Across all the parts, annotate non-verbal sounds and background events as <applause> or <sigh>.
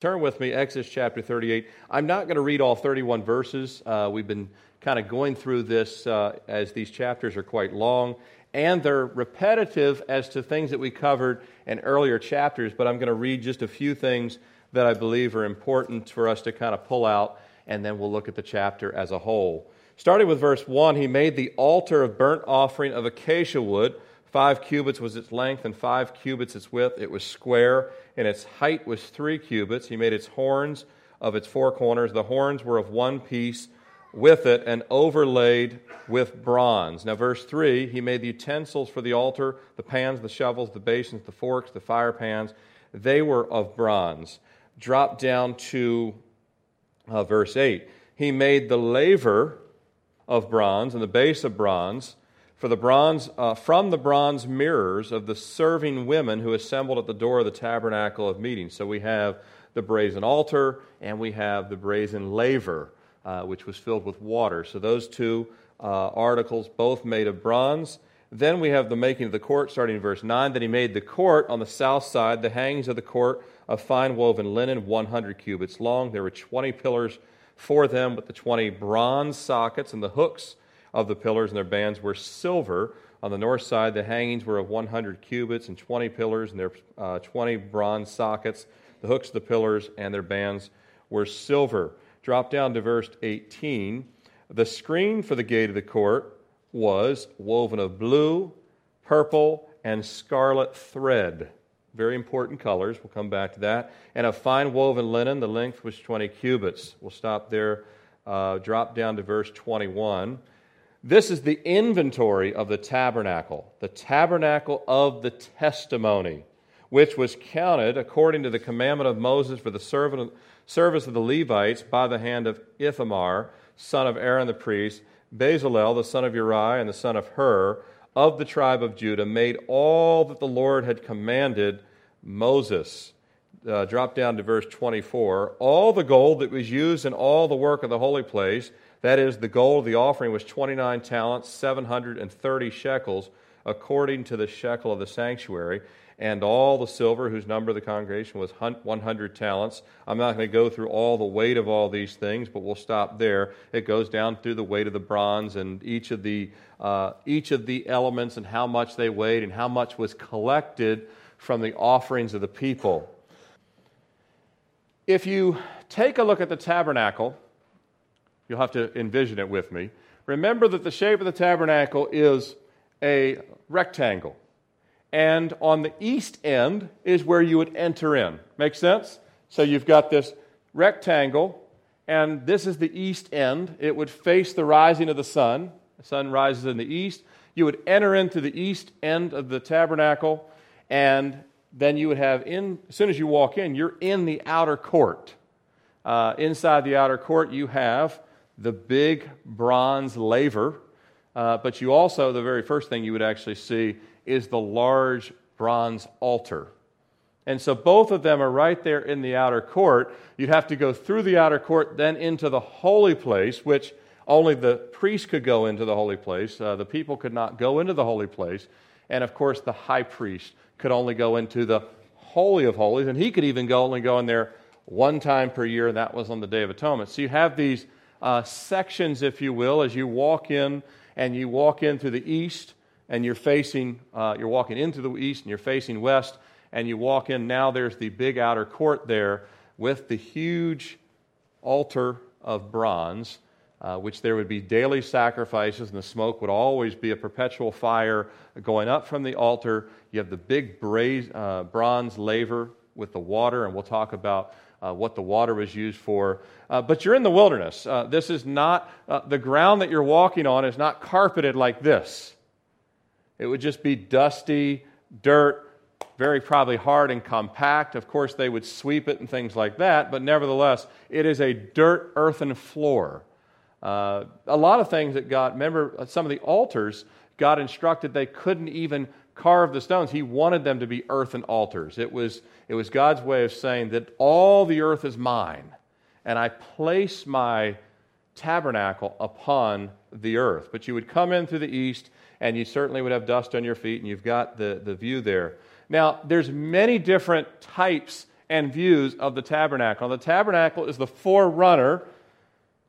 Turn with me, Exodus chapter 38. I'm not going to read all 31 verses. Uh, we've been kind of going through this uh, as these chapters are quite long, and they're repetitive as to things that we covered in earlier chapters, but I'm going to read just a few things that I believe are important for us to kind of pull out, and then we'll look at the chapter as a whole. Starting with verse 1, he made the altar of burnt offering of acacia wood. Five cubits was its length, and five cubits its width. It was square, and its height was three cubits. He made its horns of its four corners. The horns were of one piece with it, and overlaid with bronze. Now, verse 3 He made the utensils for the altar the pans, the shovels, the basins, the forks, the fire pans. They were of bronze. Drop down to uh, verse 8. He made the laver of bronze and the base of bronze for the bronze, uh, from the bronze mirrors of the serving women who assembled at the door of the tabernacle of meeting. So we have the brazen altar and we have the brazen laver, uh, which was filled with water. So those two uh, articles, both made of bronze. Then we have the making of the court, starting in verse 9. That he made the court on the south side, the hangings of the court of fine woven linen, 100 cubits long. There were 20 pillars for them with the 20 bronze sockets and the hooks of the pillars, and their bands were silver. On the north side, the hangings were of 100 cubits and 20 pillars, and their uh, 20 bronze sockets. The hooks of the pillars and their bands were silver. Drop down to verse 18. The screen for the gate of the court was woven of blue, purple, and scarlet thread. Very important colors. We'll come back to that. And of fine woven linen, the length was 20 cubits. We'll stop there. Uh, drop down to verse 21. This is the inventory of the tabernacle, the tabernacle of the testimony, which was counted according to the commandment of Moses for the service of the Levites by the hand of Ithamar, son of Aaron the priest, Bezalel, the son of Uriah, and the son of Hur, of the tribe of Judah, made all that the Lord had commanded Moses. Uh, drop down to verse 24. All the gold that was used in all the work of the holy place, that is, the gold of the offering was 29 talents, 730 shekels, according to the shekel of the sanctuary, and all the silver, whose number of the congregation was 100 talents. I'm not going to go through all the weight of all these things, but we'll stop there. It goes down through the weight of the bronze and each of the, uh, each of the elements and how much they weighed and how much was collected from the offerings of the people. If you take a look at the tabernacle, You'll have to envision it with me. Remember that the shape of the tabernacle is a rectangle. And on the east end is where you would enter in. Make sense? So you've got this rectangle, and this is the east end. It would face the rising of the sun. The sun rises in the east. You would enter into the east end of the tabernacle, and then you would have in, as soon as you walk in, you're in the outer court. Uh, inside the outer court, you have the big bronze laver, uh, but you also, the very first thing you would actually see is the large bronze altar. And so both of them are right there in the outer court. You'd have to go through the outer court, then into the holy place, which only the priest could go into the holy place. Uh, the people could not go into the holy place. And of course, the high priest could only go into the Holy of Holies, and he could even go only go in there one time per year, and that was on the Day of Atonement. So you have these uh, sections, if you will, as you walk in and you walk into the east and you're facing, uh, you're walking into the east and you're facing west and you walk in. Now there's the big outer court there with the huge altar of bronze, uh, which there would be daily sacrifices and the smoke would always be a perpetual fire going up from the altar. You have the big uh, bronze laver with the water, and we'll talk about uh, what the water was used for. Uh, but you're in the wilderness. Uh, this is not, uh, the ground that you're walking on is not carpeted like this. It would just be dusty, dirt, very probably hard and compact. Of course, they would sweep it and things like that, but nevertheless, it is a dirt, earthen floor. Uh, a lot of things that God, remember some of the altars, God instructed they couldn't even carve the stones. He wanted them to be earthen altars. It was, it was God's way of saying that all the earth is mine, and I place my tabernacle upon the earth. But you would come in through the east, and you certainly would have dust on your feet, and you've got the, the view there. Now, there's many different types and views of the tabernacle. The tabernacle is the forerunner,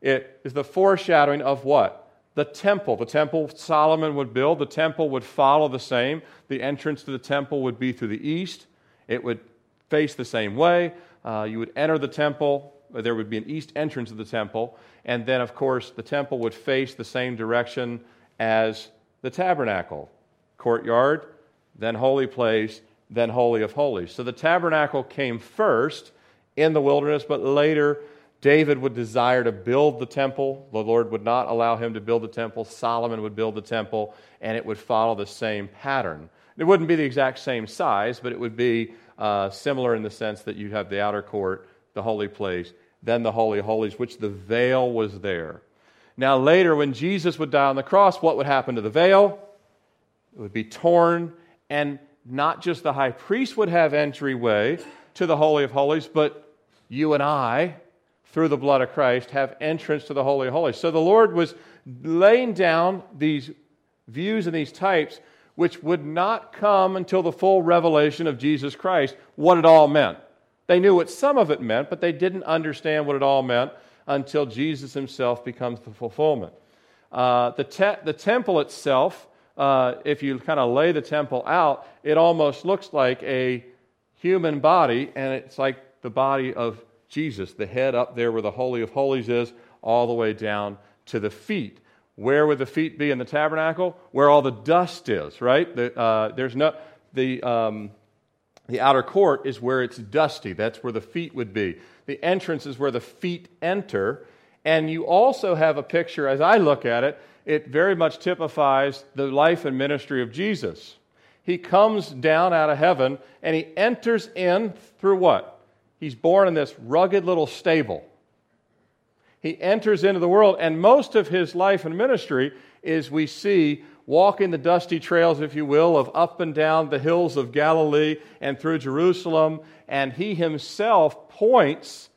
it is the foreshadowing of what? The temple. The temple Solomon would build, the temple would follow the same. The entrance to the temple would be through the east, it would face the same way. Uh, you would enter the temple, there would be an east entrance of the temple, and then, of course, the temple would face the same direction as the tabernacle courtyard, then holy place, then Holy of Holies. So the tabernacle came first in the wilderness, but later David would desire to build the temple. The Lord would not allow him to build the temple. Solomon would build the temple, and it would follow the same pattern. It wouldn't be the exact same size, but it would be uh, similar in the sense that you have the outer court, the holy place, then the Holy of Holies, which the veil was there. Now, later, when Jesus would die on the cross, what would happen to the veil? It would be torn, and not just the high priest would have entryway to the Holy of Holies, but you and I, through the blood of Christ, have entrance to the Holy of Holies. So the Lord was laying down these views and these types which would not come until the full revelation of Jesus Christ, what it all meant. They knew what some of it meant, but they didn't understand what it all meant until Jesus himself becomes the fulfillment. Uh, the, te- the temple itself uh, if you kind of lay the temple out, it almost looks like a human body, and it's like the body of Jesus, the head up there where the Holy of Holies is, all the way down to the feet. Where would the feet be in the tabernacle? Where all the dust is, right? The, uh, there's no, the, um, the outer court is where it's dusty. That's where the feet would be. The entrance is where the feet enter. And you also have a picture, as I look at it, it very much typifies the life and ministry of Jesus. He comes down out of heaven and he enters in through what? He's born in this rugged little stable. He enters into the world, and most of his life and ministry is we see walking the dusty trails, if you will, of up and down the hills of Galilee and through Jerusalem. And he himself points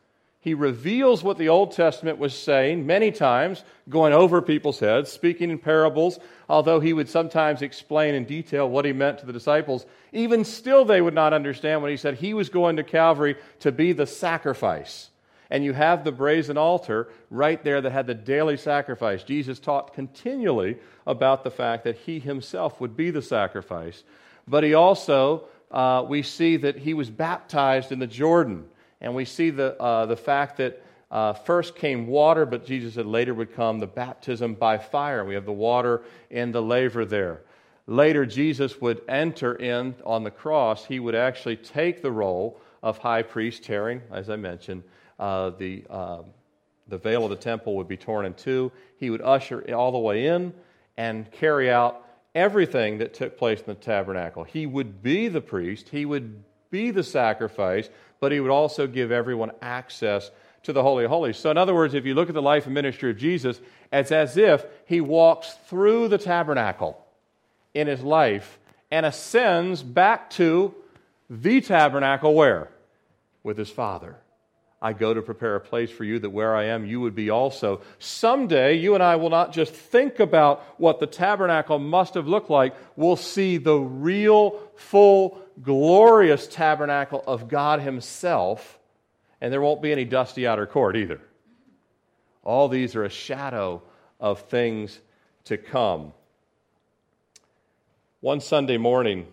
he reveals what the Old Testament was saying many times, going over people's heads, speaking in parables, although he would sometimes explain in detail what he meant to the disciples. Even still, they would not understand when he said he was going to Calvary to be the sacrifice. And you have the brazen altar right there that had the daily sacrifice. Jesus taught continually about the fact that he himself would be the sacrifice. But he also, uh, we see that he was baptized in the Jordan. And we see the, uh, the fact that uh, first came water, but Jesus said later would come the baptism by fire. We have the water in the laver there. Later, Jesus would enter in on the cross. He would actually take the role of high priest, tearing, as I mentioned, uh, the, uh, the veil of the temple would be torn in two. He would usher all the way in and carry out everything that took place in the tabernacle. He would be the priest, he would be the sacrifice, but he would also give everyone access to the Holy of Holies. So, in other words, if you look at the life and ministry of Jesus, it's as if he walks through the tabernacle in his life and ascends back to the tabernacle where? With his Father. I go to prepare a place for you that where I am, you would be also. Someday, you and I will not just think about what the tabernacle must have looked like, we'll see the real, full glorious tabernacle of God Himself, and there won't be any dusty outer court either. All these are a shadow of things to come. One Sunday morning,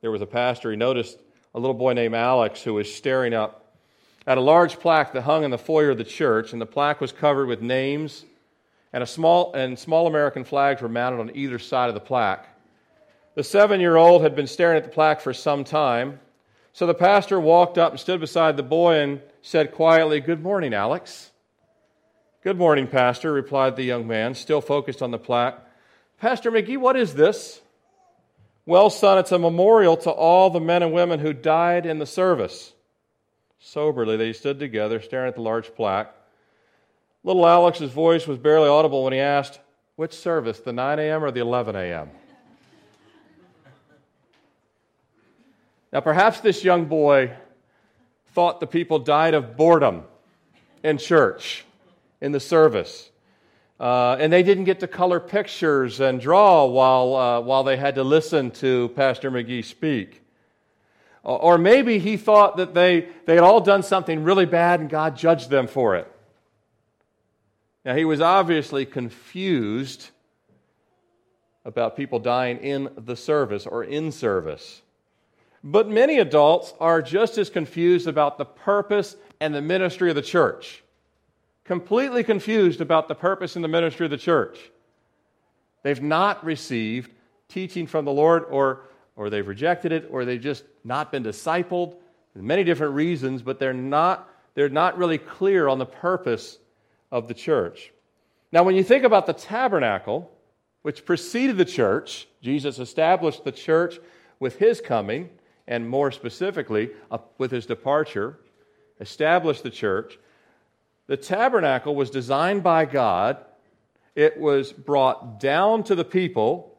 there was a pastor. He noticed a little boy named Alex who was staring up at a large plaque that hung in the foyer of the church, and the plaque was covered with names, and small and small American flags were mounted on either side of the plaque. The seven year old had been staring at the plaque for some time, so the pastor walked up and stood beside the boy and said quietly, Good morning, Alex. Good morning, Pastor, replied the young man, still focused on the plaque. Pastor McGee, what is this? Well, son, it's a memorial to all the men and women who died in the service. Soberly, they stood together, staring at the large plaque. Little Alex's voice was barely audible when he asked, Which service, the 9 a.m. or the 11 a.m.? Now, perhaps this young boy thought the people died of boredom in church, in the service. Uh, and they didn't get to color pictures and draw while, uh, while they had to listen to Pastor McGee speak. Or maybe he thought that they, they had all done something really bad and God judged them for it. Now, he was obviously confused about people dying in the service or in service. But many adults are just as confused about the purpose and the ministry of the church. Completely confused about the purpose and the ministry of the church. They've not received teaching from the Lord, or, or they've rejected it, or they've just not been discipled. Many different reasons, but they're not, they're not really clear on the purpose of the church. Now, when you think about the tabernacle, which preceded the church, Jesus established the church with his coming, and more specifically, uh, with his departure, established the church. The tabernacle was designed by God, it was brought down to the people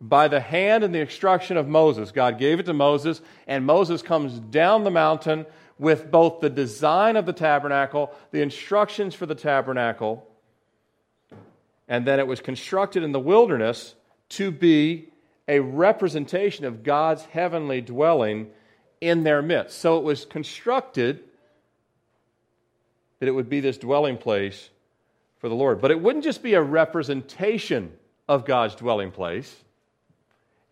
by the hand and the instruction of Moses. God gave it to Moses, and Moses comes down the mountain with both the design of the tabernacle, the instructions for the tabernacle, and then it was constructed in the wilderness to be a representation of God's heavenly dwelling in their midst. So it was constructed that it would be this dwelling place for the Lord. But it wouldn't just be a representation of God's dwelling place,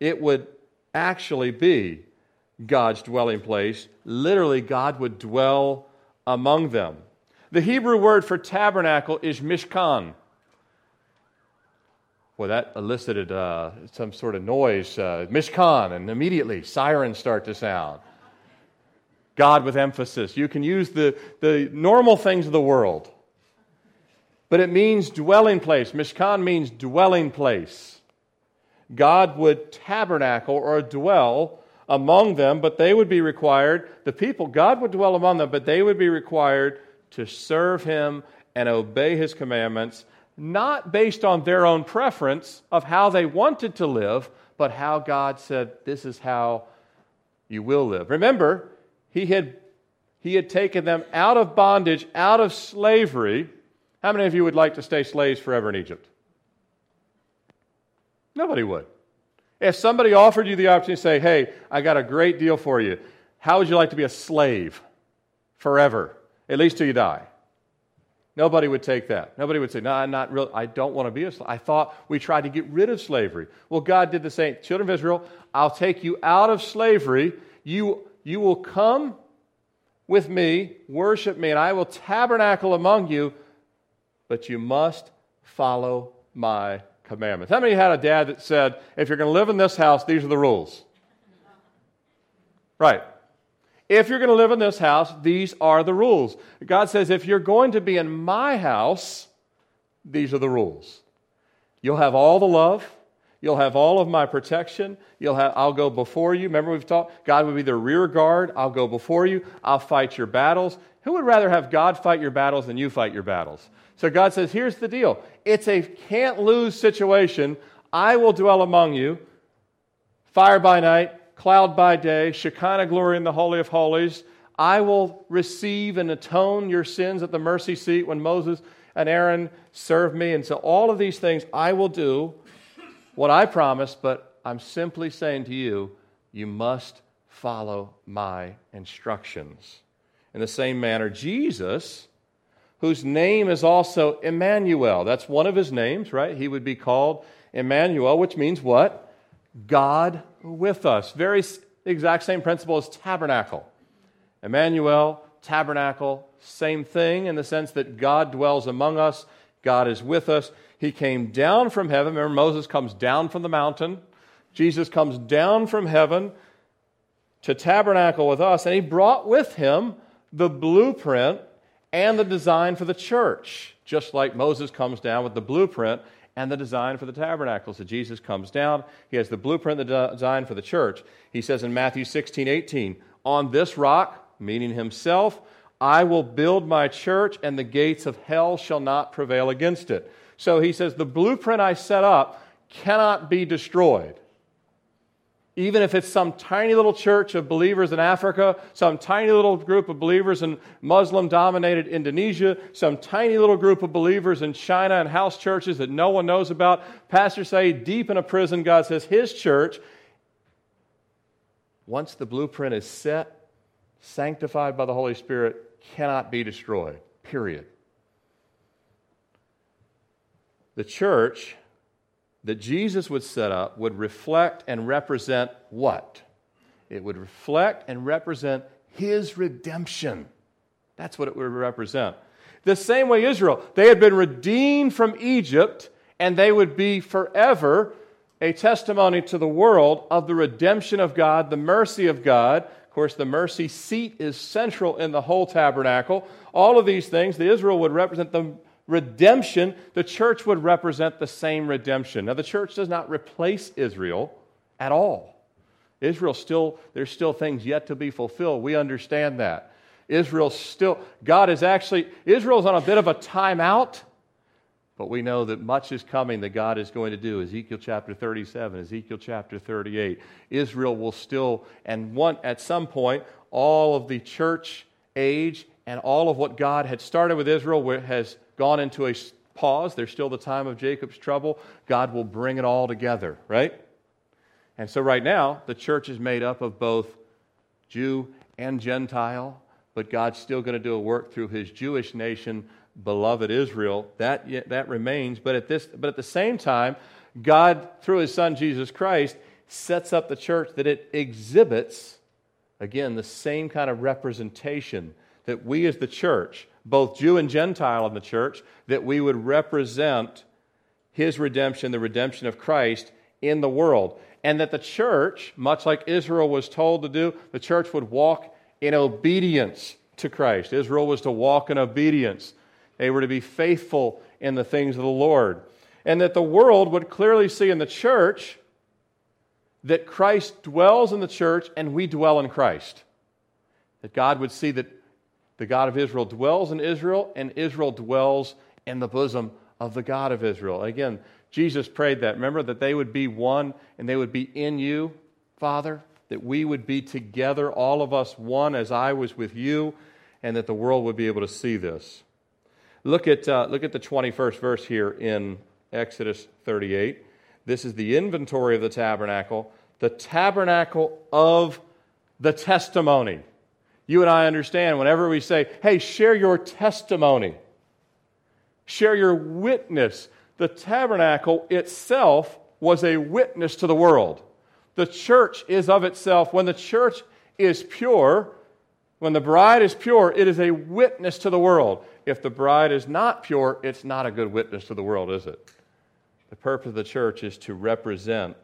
it would actually be God's dwelling place. Literally, God would dwell among them. The Hebrew word for tabernacle is mishkan. Well, that elicited uh, some sort of noise, uh, Mishkan, and immediately sirens start to sound. God with emphasis. You can use the, the normal things of the world, but it means dwelling place. Mishkan means dwelling place. God would tabernacle or dwell among them, but they would be required, the people, God would dwell among them, but they would be required to serve Him and obey His commandments not based on their own preference of how they wanted to live, but how God said, This is how you will live. Remember, He had, he had taken them out of bondage, out of slavery. How many of you would like to stay slaves forever in Egypt? Nobody would. If somebody offered you the opportunity to say, Hey, I got a great deal for you, how would you like to be a slave forever, at least till you die? Nobody would take that. Nobody would say, No, I'm not real. I don't want to be a slave. I thought we tried to get rid of slavery. Well, God did the same. Children of Israel, I'll take you out of slavery. You, you will come with me, worship me, and I will tabernacle among you, but you must follow my commandments. How many had a dad that said, If you're going to live in this house, these are the rules? Right. If you're going to live in this house, these are the rules. God says, if you're going to be in my house, these are the rules. You'll have all the love. You'll have all of my protection. You'll have, I'll go before you. Remember, we've talked, God will be the rear guard. I'll go before you. I'll fight your battles. Who would rather have God fight your battles than you fight your battles? So God says, here's the deal it's a can't lose situation. I will dwell among you, fire by night, cloud by day, Shekinah glory in the Holy of Holies. I will receive and atone your sins at the mercy seat when Moses and Aaron serve me. And so, all of these things I will do what I promised, but I'm simply saying to you, you must follow my instructions. In the same manner, Jesus, whose name is also Emmanuel, that's one of his names, right? He would be called Emmanuel, which means what? God with us. Very exact same principle as tabernacle. Emmanuel, tabernacle, same thing in the sense that God dwells among us, God is with us. He came down from heaven. Remember, Moses comes down from the mountain. Jesus comes down from heaven to tabernacle with us, and he brought with him the blueprint and the design for the church, just like Moses comes down with the blueprint and the design for the tabernacle. So Jesus comes down. He has the blueprint, the design for the church. He says in Matthew 16, 18, On this rock, meaning himself, I will build my church, and the gates of hell shall not prevail against it. So he says, The blueprint I set up cannot be destroyed even if it's some tiny little church of believers in Africa, some tiny little group of believers in Muslim dominated Indonesia, some tiny little group of believers in China and house churches that no one knows about. Pastor say deep in a prison, God says his church once the blueprint is set, sanctified by the Holy Spirit, cannot be destroyed. Period. The church that Jesus would set up would reflect and represent what? It would reflect and represent his redemption. That's what it would represent. The same way Israel, they had been redeemed from Egypt, and they would be forever a testimony to the world of the redemption of God, the mercy of God. Of course, the mercy seat is central in the whole tabernacle. All of these things, the Israel would represent the redemption. The church would represent the same redemption. Now, the church does not replace Israel at all. Israel still, there's still things yet to be fulfilled. We understand that. Israel still, God is actually, Israel's on a bit of a timeout but we know that much is coming that God is going to do. Ezekiel chapter 37, Ezekiel chapter 38. Israel will still, and one, at some point, all of the church age and all of what God had started with Israel has gone into a pause. There's still the time of Jacob's trouble. God will bring it all together, right? And so, right now, the church is made up of both Jew and Gentile, but God's still going to do a work through his Jewish nation beloved Israel, that, that remains. But at, this, but at the same time, God, through his son Jesus Christ, sets up the church that it exhibits, again, the same kind of representation that we as the church, both Jew and Gentile in the church, that we would represent his redemption, the redemption of Christ in the world. And that the church, much like Israel was told to do, the church would walk in obedience to Christ. Israel was to walk in obedience they were to be faithful in the things of the Lord. And that the world would clearly see in the church that Christ dwells in the church and we dwell in Christ. That God would see that the God of Israel dwells in Israel and Israel dwells in the bosom of the God of Israel. Again, Jesus prayed that. Remember that they would be one and they would be in you, Father, that we would be together, all of us one as I was with you, and that the world would be able to see this. Look at, uh, look at the 21st verse here in Exodus 38. This is the inventory of the tabernacle, the tabernacle of the testimony. You and I understand whenever we say, hey, share your testimony, share your witness. The tabernacle itself was a witness to the world. The church is of itself. When the church is pure, when the bride is pure, it is a witness to the world. If the bride is not pure, it's not a good witness to the world, is it? The purpose of the church is to represent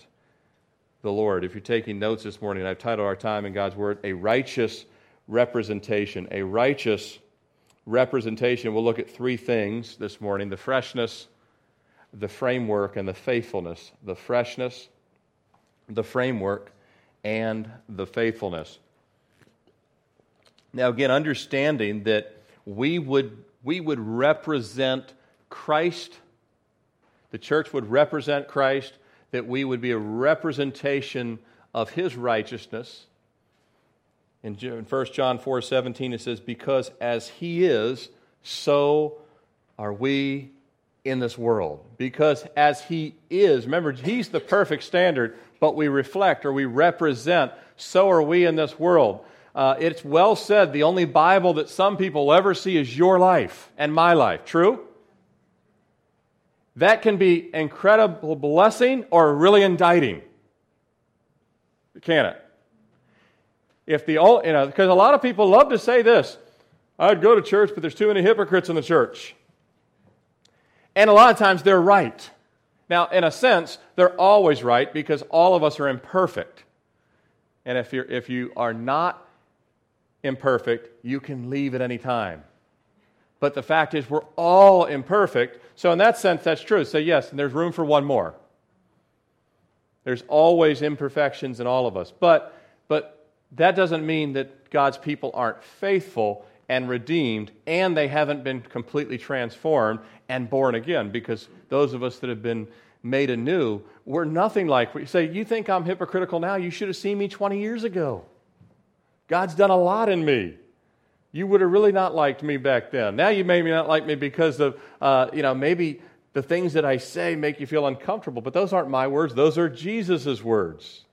the Lord. If you're taking notes this morning, I've titled our time in God's Word, A Righteous Representation. A righteous representation. We'll look at three things this morning the freshness, the framework, and the faithfulness. The freshness, the framework, and the faithfulness. Now, again, understanding that we would, we would represent Christ, the church would represent Christ, that we would be a representation of his righteousness. In 1 John 4 17, it says, Because as he is, so are we in this world. Because as he is, remember, he's the perfect standard, but we reflect or we represent, so are we in this world. Uh, it's well said the only Bible that some people ever see is your life and my life. True? That can be incredible blessing or really indicting. Can it? If the you know, because a lot of people love to say this, I'd go to church, but there's too many hypocrites in the church. And a lot of times they're right. Now, in a sense, they're always right because all of us are imperfect. And if, you're, if you are not imperfect, you can leave at any time. But the fact is, we're all imperfect. So, in that sense, that's true. So, yes, and there's room for one more. There's always imperfections in all of us. But, but that doesn't mean that God's people aren't faithful and redeemed and they haven't been completely transformed and born again because those of us that have been made anew, we're nothing like. We say, You think I'm hypocritical now? You should have seen me 20 years ago. God's done a lot in me. You would have really not liked me back then. Now you maybe not like me because of, uh, you know, maybe the things that I say make you feel uncomfortable, but those aren't my words. Those are Jesus' words.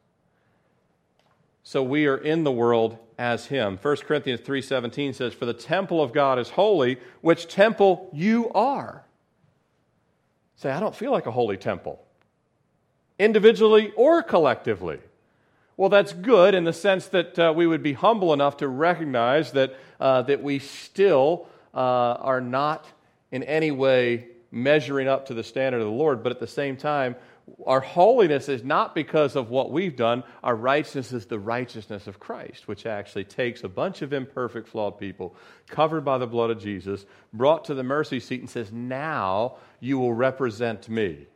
So we are in the world as him. 1 Corinthians 3:17 says, "For the temple of God is holy, which temple you are." Say, I don't feel like a holy temple. Individually or collectively. Well, that's good in the sense that uh, we would be humble enough to recognize that, uh, that we still uh, are not in any way measuring up to the standard of the Lord, but at the same time, our holiness is not because of what we've done. Our righteousness is the righteousness of Christ, which actually takes a bunch of imperfect, flawed people covered by the blood of Jesus, brought to the mercy seat, and says, Now you will represent me.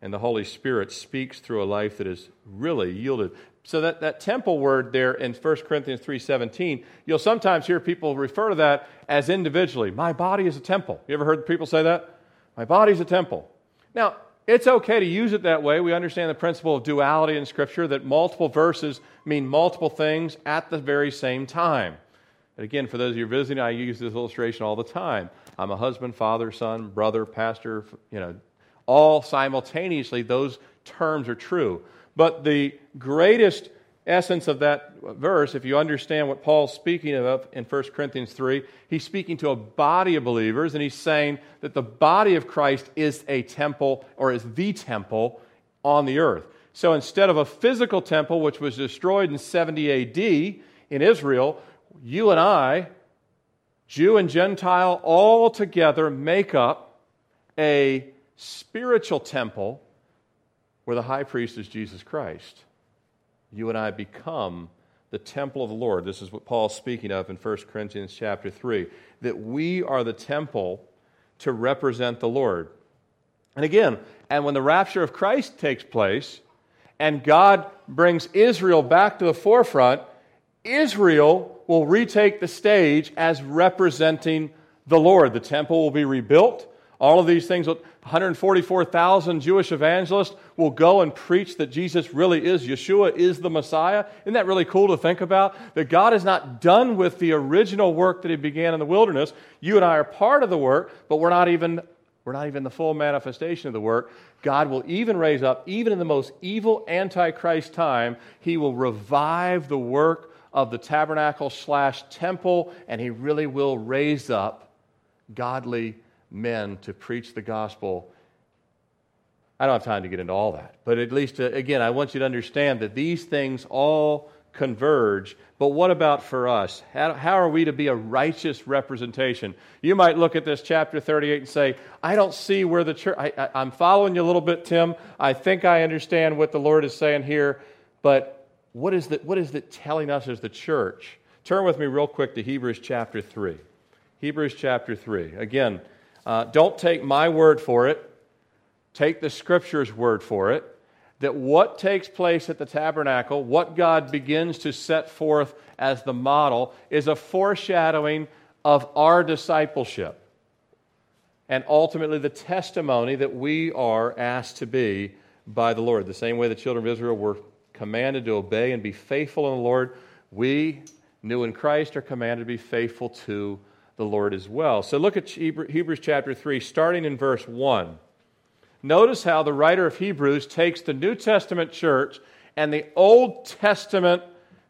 And the Holy Spirit speaks through a life that is really yielded. So that, that temple word there in 1 Corinthians 3.17, you'll sometimes hear people refer to that as individually. My body is a temple. You ever heard people say that? My body's a temple. Now, it's okay to use it that way. We understand the principle of duality in Scripture that multiple verses mean multiple things at the very same time. And again, for those of you visiting, I use this illustration all the time. I'm a husband, father, son, brother, pastor, you know, all simultaneously, those terms are true. But the greatest essence of that verse, if you understand what Paul's speaking of in 1 Corinthians 3, he's speaking to a body of believers, and he's saying that the body of Christ is a temple or is the temple on the earth. So instead of a physical temple, which was destroyed in 70 AD in Israel, you and I, Jew and Gentile, all together make up a spiritual temple where the high priest is Jesus Christ you and I become the temple of the Lord. This is what Paul's speaking of in 1 Corinthians chapter 3 that we are the temple to represent the Lord. And again, and when the rapture of Christ takes place and God brings Israel back to the forefront, Israel will retake the stage as representing the Lord. The temple will be rebuilt. All of these things, 144,000 Jewish evangelists will go and preach that Jesus really is, Yeshua is the Messiah. Isn't that really cool to think about? That God is not done with the original work that He began in the wilderness. You and I are part of the work, but we're not even, we're not even the full manifestation of the work. God will even raise up, even in the most evil Antichrist time, He will revive the work of the tabernacle slash temple, and He really will raise up godly men to preach the gospel. I don't have time to get into all that, but at least, uh, again, I want you to understand that these things all converge. But what about for us? How, how, are we to be a righteous representation? You might look at this chapter 38 and say, I don't see where the church, I, am following you a little bit, Tim. I think I understand what the Lord is saying here, but what is, the, what is it telling us as the church? Turn with me real quick to Hebrews chapter 3. Hebrews chapter 3. Again, uh, don't take my word for it, take the scripture's word for it. That what takes place at the tabernacle, what God begins to set forth as the model, is a foreshadowing of our discipleship and ultimately the testimony that we are asked to be by the Lord. The same way the children of Israel were commanded to obey and be faithful in the Lord, we, new in Christ, are commanded to be faithful to the Lord as well. So look at Hebrews chapter 3, starting in verse 1. Notice how the writer of Hebrews takes the New Testament church and the Old Testament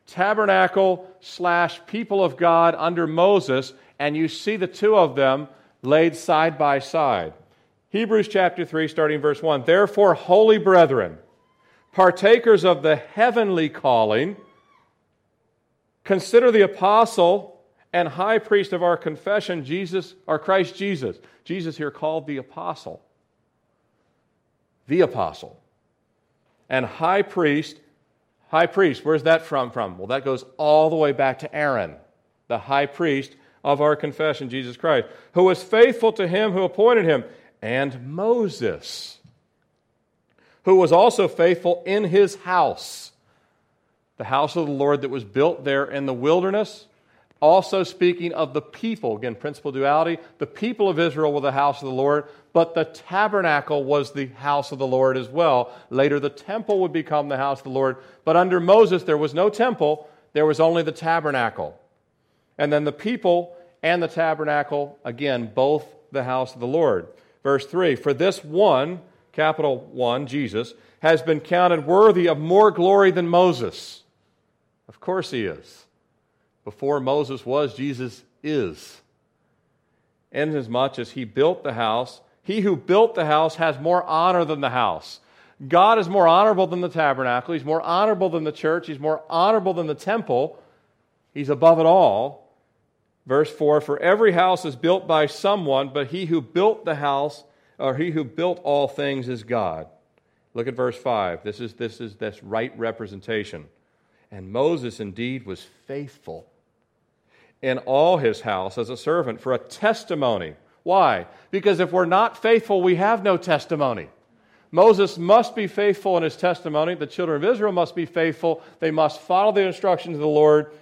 tabernacle slash people of God under Moses, and you see the two of them laid side by side. Hebrews chapter 3, starting verse 1. Therefore, holy brethren, partakers of the heavenly calling, consider the apostle and high priest of our confession, Jesus, our Christ Jesus. Jesus here called the apostle. The apostle. And high priest, high priest, where's that from from? Well, that goes all the way back to Aaron, the high priest of our confession, Jesus Christ, who was faithful to him who appointed him, and Moses, who was also faithful in his house, the house of the Lord that was built there in the wilderness also speaking of the people. Again, principle duality. The people of Israel were the house of the Lord, but the tabernacle was the house of the Lord as well. Later, the temple would become the house of the Lord. But under Moses, there was no temple, there was only the tabernacle. And then the people and the tabernacle, again, both the house of the Lord. Verse 3 For this one, capital one, Jesus, has been counted worthy of more glory than Moses. Of course he is. Before Moses was, Jesus is. Inasmuch as he built the house, he who built the house has more honor than the house. God is more honorable than the tabernacle. He's more honorable than the church. He's more honorable than the temple. He's above it all. Verse 4 For every house is built by someone, but he who built the house, or he who built all things, is God. Look at verse 5. This is, this is this right representation. And Moses indeed was faithful in all his house as a servant for a testimony. Why? Because if we're not faithful, we have no testimony. Moses must be faithful in his testimony. The children of Israel must be faithful. They must follow the instructions of the Lord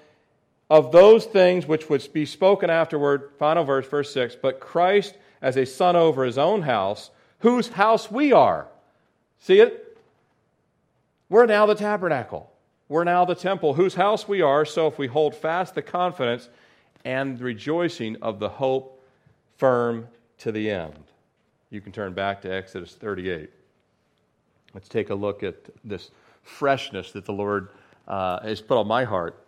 of those things which would be spoken afterward. Final verse, verse 6. But Christ as a son over his own house, whose house we are. See it? We're now the tabernacle. We're now the temple, whose house we are. So if we hold fast the confidence and rejoicing of the hope firm to the end. You can turn back to Exodus 38. Let's take a look at this freshness that the Lord uh, has put on my heart.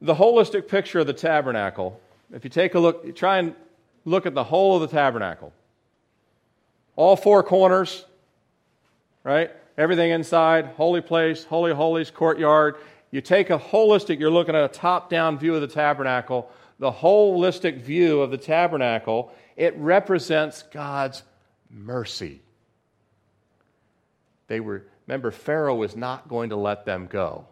The holistic picture of the tabernacle, if you take a look, try and look at the whole of the tabernacle. All four corners, right? Everything inside, holy place, holy holies, courtyard. You take a holistic, you're looking at a top down view of the tabernacle. The holistic view of the tabernacle, it represents God's mercy. They were, remember, Pharaoh was not going to let them go.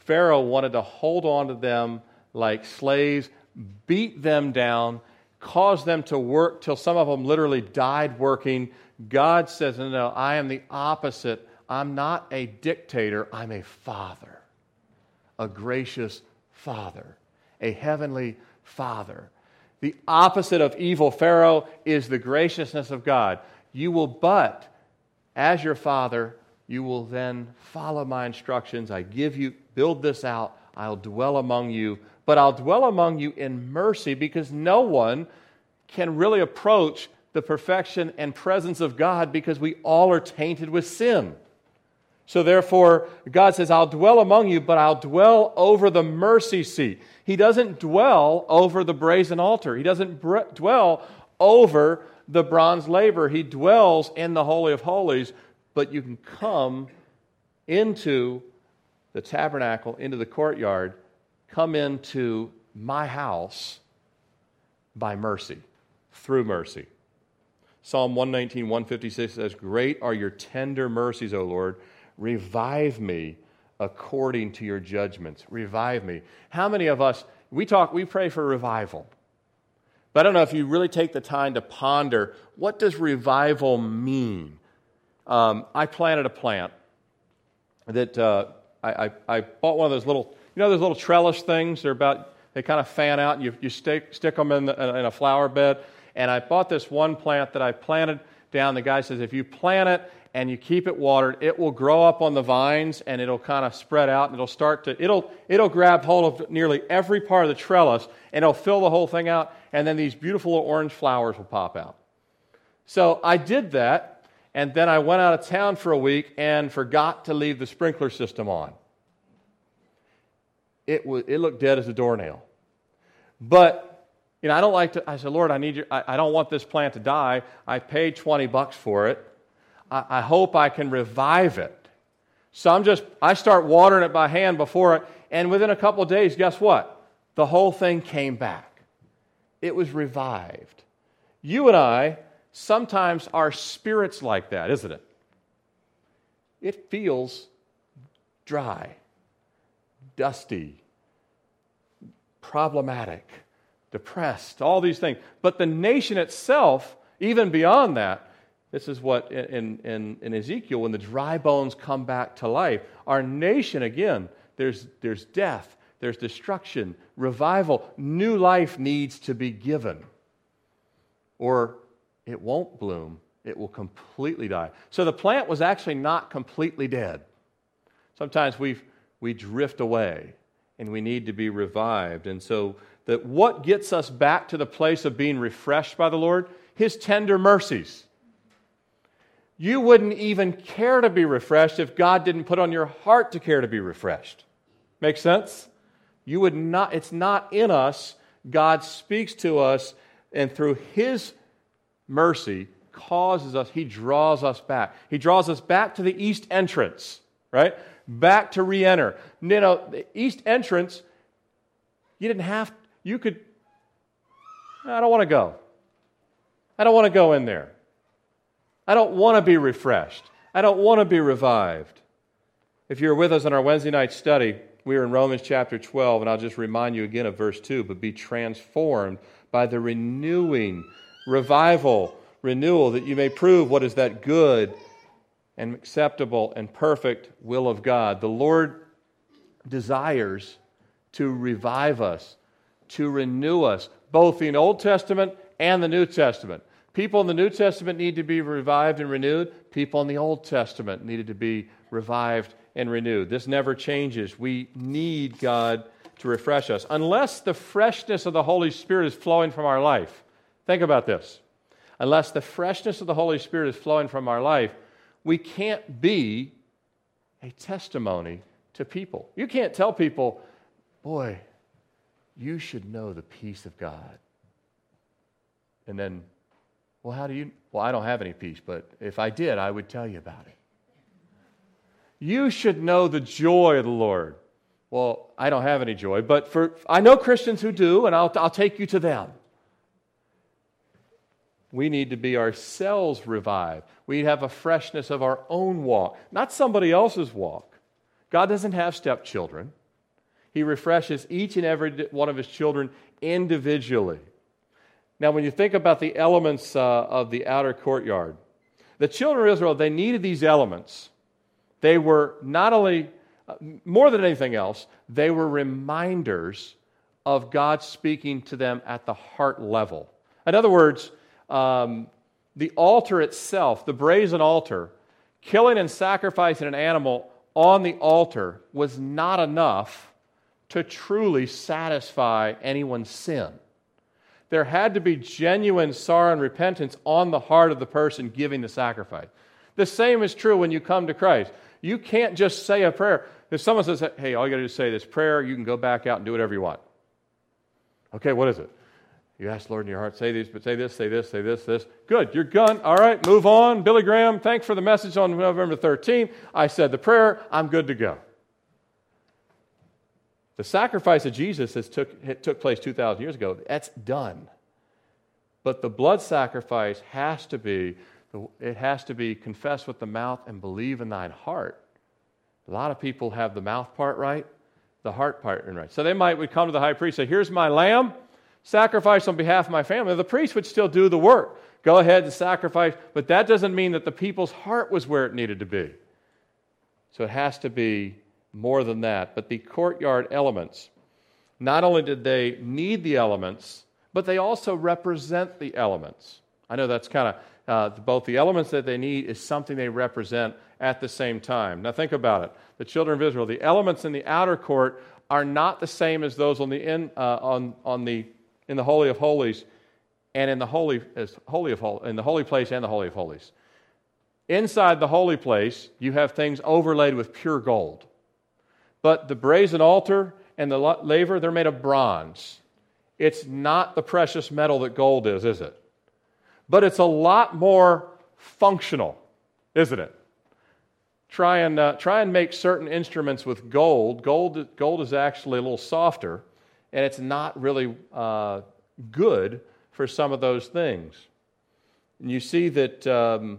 Pharaoh wanted to hold on to them like slaves, beat them down, cause them to work till some of them literally died working. God says, No, no, I am the opposite. I'm not a dictator, I'm a father, a gracious father, a heavenly father. The opposite of evil Pharaoh is the graciousness of God. You will but as your father, you will then follow my instructions. I give you, build this out. I'll dwell among you, but I'll dwell among you in mercy because no one can really approach the perfection and presence of God because we all are tainted with sin. So therefore, God says, I'll dwell among you, but I'll dwell over the mercy seat. He doesn't dwell over the brazen altar. He doesn't dwell over the bronze laver. He dwells in the Holy of Holies, but you can come into the tabernacle, into the courtyard, come into my house by mercy, through mercy. Psalm 119, 156 says, Great are your tender mercies, O Lord. Revive me according to your judgments. Revive me. How many of us, we talk, we pray for revival. But I don't know if you really take the time to ponder what does revival mean? Um, I planted a plant that uh, I, I, I, bought one of those little, you know, those little trellis things. They're about, they kind of fan out and you, you stick, stick them in, the, in a flower bed. And I bought this one plant that I planted down. The guy says, if you plant it and you keep it watered, it will grow up on the vines and it'll kind of spread out and it'll start to, it'll, it'll grab hold of nearly every part of the trellis and it'll fill the whole thing out and then these beautiful orange flowers will pop out. So I did that, and then I went out of town for a week and forgot to leave the sprinkler system on. It, was, it looked dead as a doornail. But, you know, I don't like to, I said, Lord, I need you, I, I don't want this plant to die. I paid 20 bucks for it. I, hope I can revive it. So I'm just, I start watering it by hand before it, and within a couple days, guess what? The whole thing came back it was revived. You and I, sometimes our spirit's like that, isn't it? It feels dry, dusty, problematic, depressed, all these things. But the nation itself, even beyond that, this is what in, in, in Ezekiel, when the dry bones come back to life, our nation, again, there's, there's death, there's destruction, revival, new life needs to be given. Or it won't bloom, it will completely die. So the plant was actually not completely dead. Sometimes we we drift away and we need to be revived. And so that what gets us back to the place of being refreshed by the Lord, his tender mercies. You wouldn't even care to be refreshed if God didn't put on your heart to care to be refreshed. Make sense? You would not, it's not in us. God speaks to us, and through his mercy, causes us, he draws us back. He draws us back to the east entrance, right? Back to re enter. You know, the east entrance, you didn't have, you could, I don't want to go. I don't want to go in there. I don't want to be refreshed. I don't want to be revived. If you're with us in our Wednesday night study, we are in Romans chapter 12, and I'll just remind you again of verse 2 but be transformed by the renewing, revival, renewal, that you may prove what is that good and acceptable and perfect will of God. The Lord desires to revive us, to renew us, both in Old Testament and the New Testament. People in the New Testament need to be revived and renewed. People in the Old Testament needed to be revived and renewed. This never changes. We need God to refresh us. Unless the freshness of the Holy Spirit is flowing from our life. Think about this unless the freshness of the Holy Spirit is flowing from our life, we can't be a testimony to people. You can't tell people, boy, you should know the peace of God. And then, well, how do you? Well, I don't have any peace, but if I did, I would tell you about it. You should know the joy of the Lord. Well, I don't have any joy, but for I know Christians who do, and I'll, I'll take you to them. We need to be ourselves revived. We have a freshness of our own walk, not somebody else's walk. God doesn't have stepchildren. He refreshes each and every one of his children individually. Now, when you think about the elements uh, of the outer courtyard, the children of Israel, they needed these elements. They were not only, uh, more than anything else, they were reminders of God speaking to them at the heart level. In other words, um, the altar itself, the brazen altar, killing and sacrificing an animal on the altar was not enough to truly satisfy anyone's sin. There had to be genuine sorrow and repentance on the heart of the person giving the sacrifice. The same is true when you come to Christ. You can't just say a prayer. If someone says, hey, all you got to do is say this prayer, you can go back out and do whatever you want. Okay, what is it? You ask Lord in your heart, say these, but say this, say this, say this, this. Good, you're gone. All right, move on. Billy Graham, thanks for the message on November 13th. I said the prayer, I'm good to go. The sacrifice of Jesus has took, took place 2,000 years ago. That's done. But the blood sacrifice has to be, it has to be confessed with the mouth and believe in thine heart. A lot of people have the mouth part right, the heart part right. So they might would come to the high priest say, Here's my lamb sacrifice on behalf of my family. The priest would still do the work. Go ahead and sacrifice, but that doesn't mean that the people's heart was where it needed to be. So it has to be more than that. But the courtyard elements, not only did they need the elements, but they also represent the elements. I know that's kind of uh, both the elements that they need is something they represent at the same time. Now think about it. The children of Israel, the elements in the outer court are not the same as those on the, in, uh, on, on the in the Holy of Holies and in the Holy, as holy of in the Holy Place and the Holy of Holies. Inside the holy place, you have things overlaid with pure gold. But the brazen altar and the laver, they're made of bronze. It's not the precious metal that gold is, is it? But it's a lot more functional, isn't it? Try and, uh, try and make certain instruments with gold. Gold, gold is actually a little softer and it's not really uh, good for some of those things. And you see that um,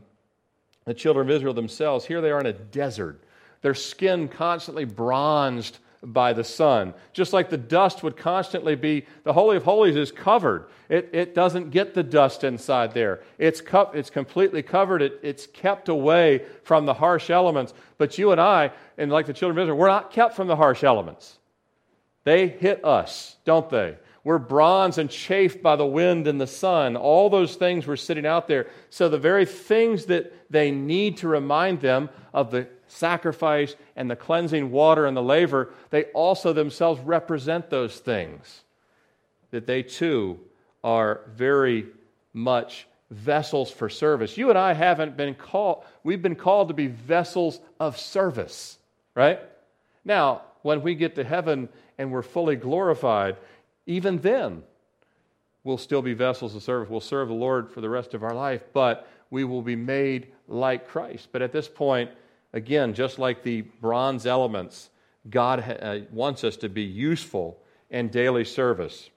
the children of Israel themselves, here they are in a desert, their skin constantly bronzed by the sun. Just like the dust would constantly be, the Holy of Holies is covered. It, it doesn't get the dust inside there. It's, cu- it's completely covered. It, it's kept away from the harsh elements. But you and I, and like the children of Israel, we're not kept from the harsh elements. They hit us, don't they? We're bronze and chafed by the wind and the sun. All those things were sitting out there. So, the very things that they need to remind them of the sacrifice and the cleansing water and the laver, they also themselves represent those things. That they too are very much vessels for service. You and I haven't been called, we've been called to be vessels of service, right? Now, when we get to heaven and we're fully glorified, even then, we'll still be vessels of service. We'll serve the Lord for the rest of our life, but we will be made like Christ. But at this point, again, just like the bronze elements, God uh, wants us to be useful in daily service.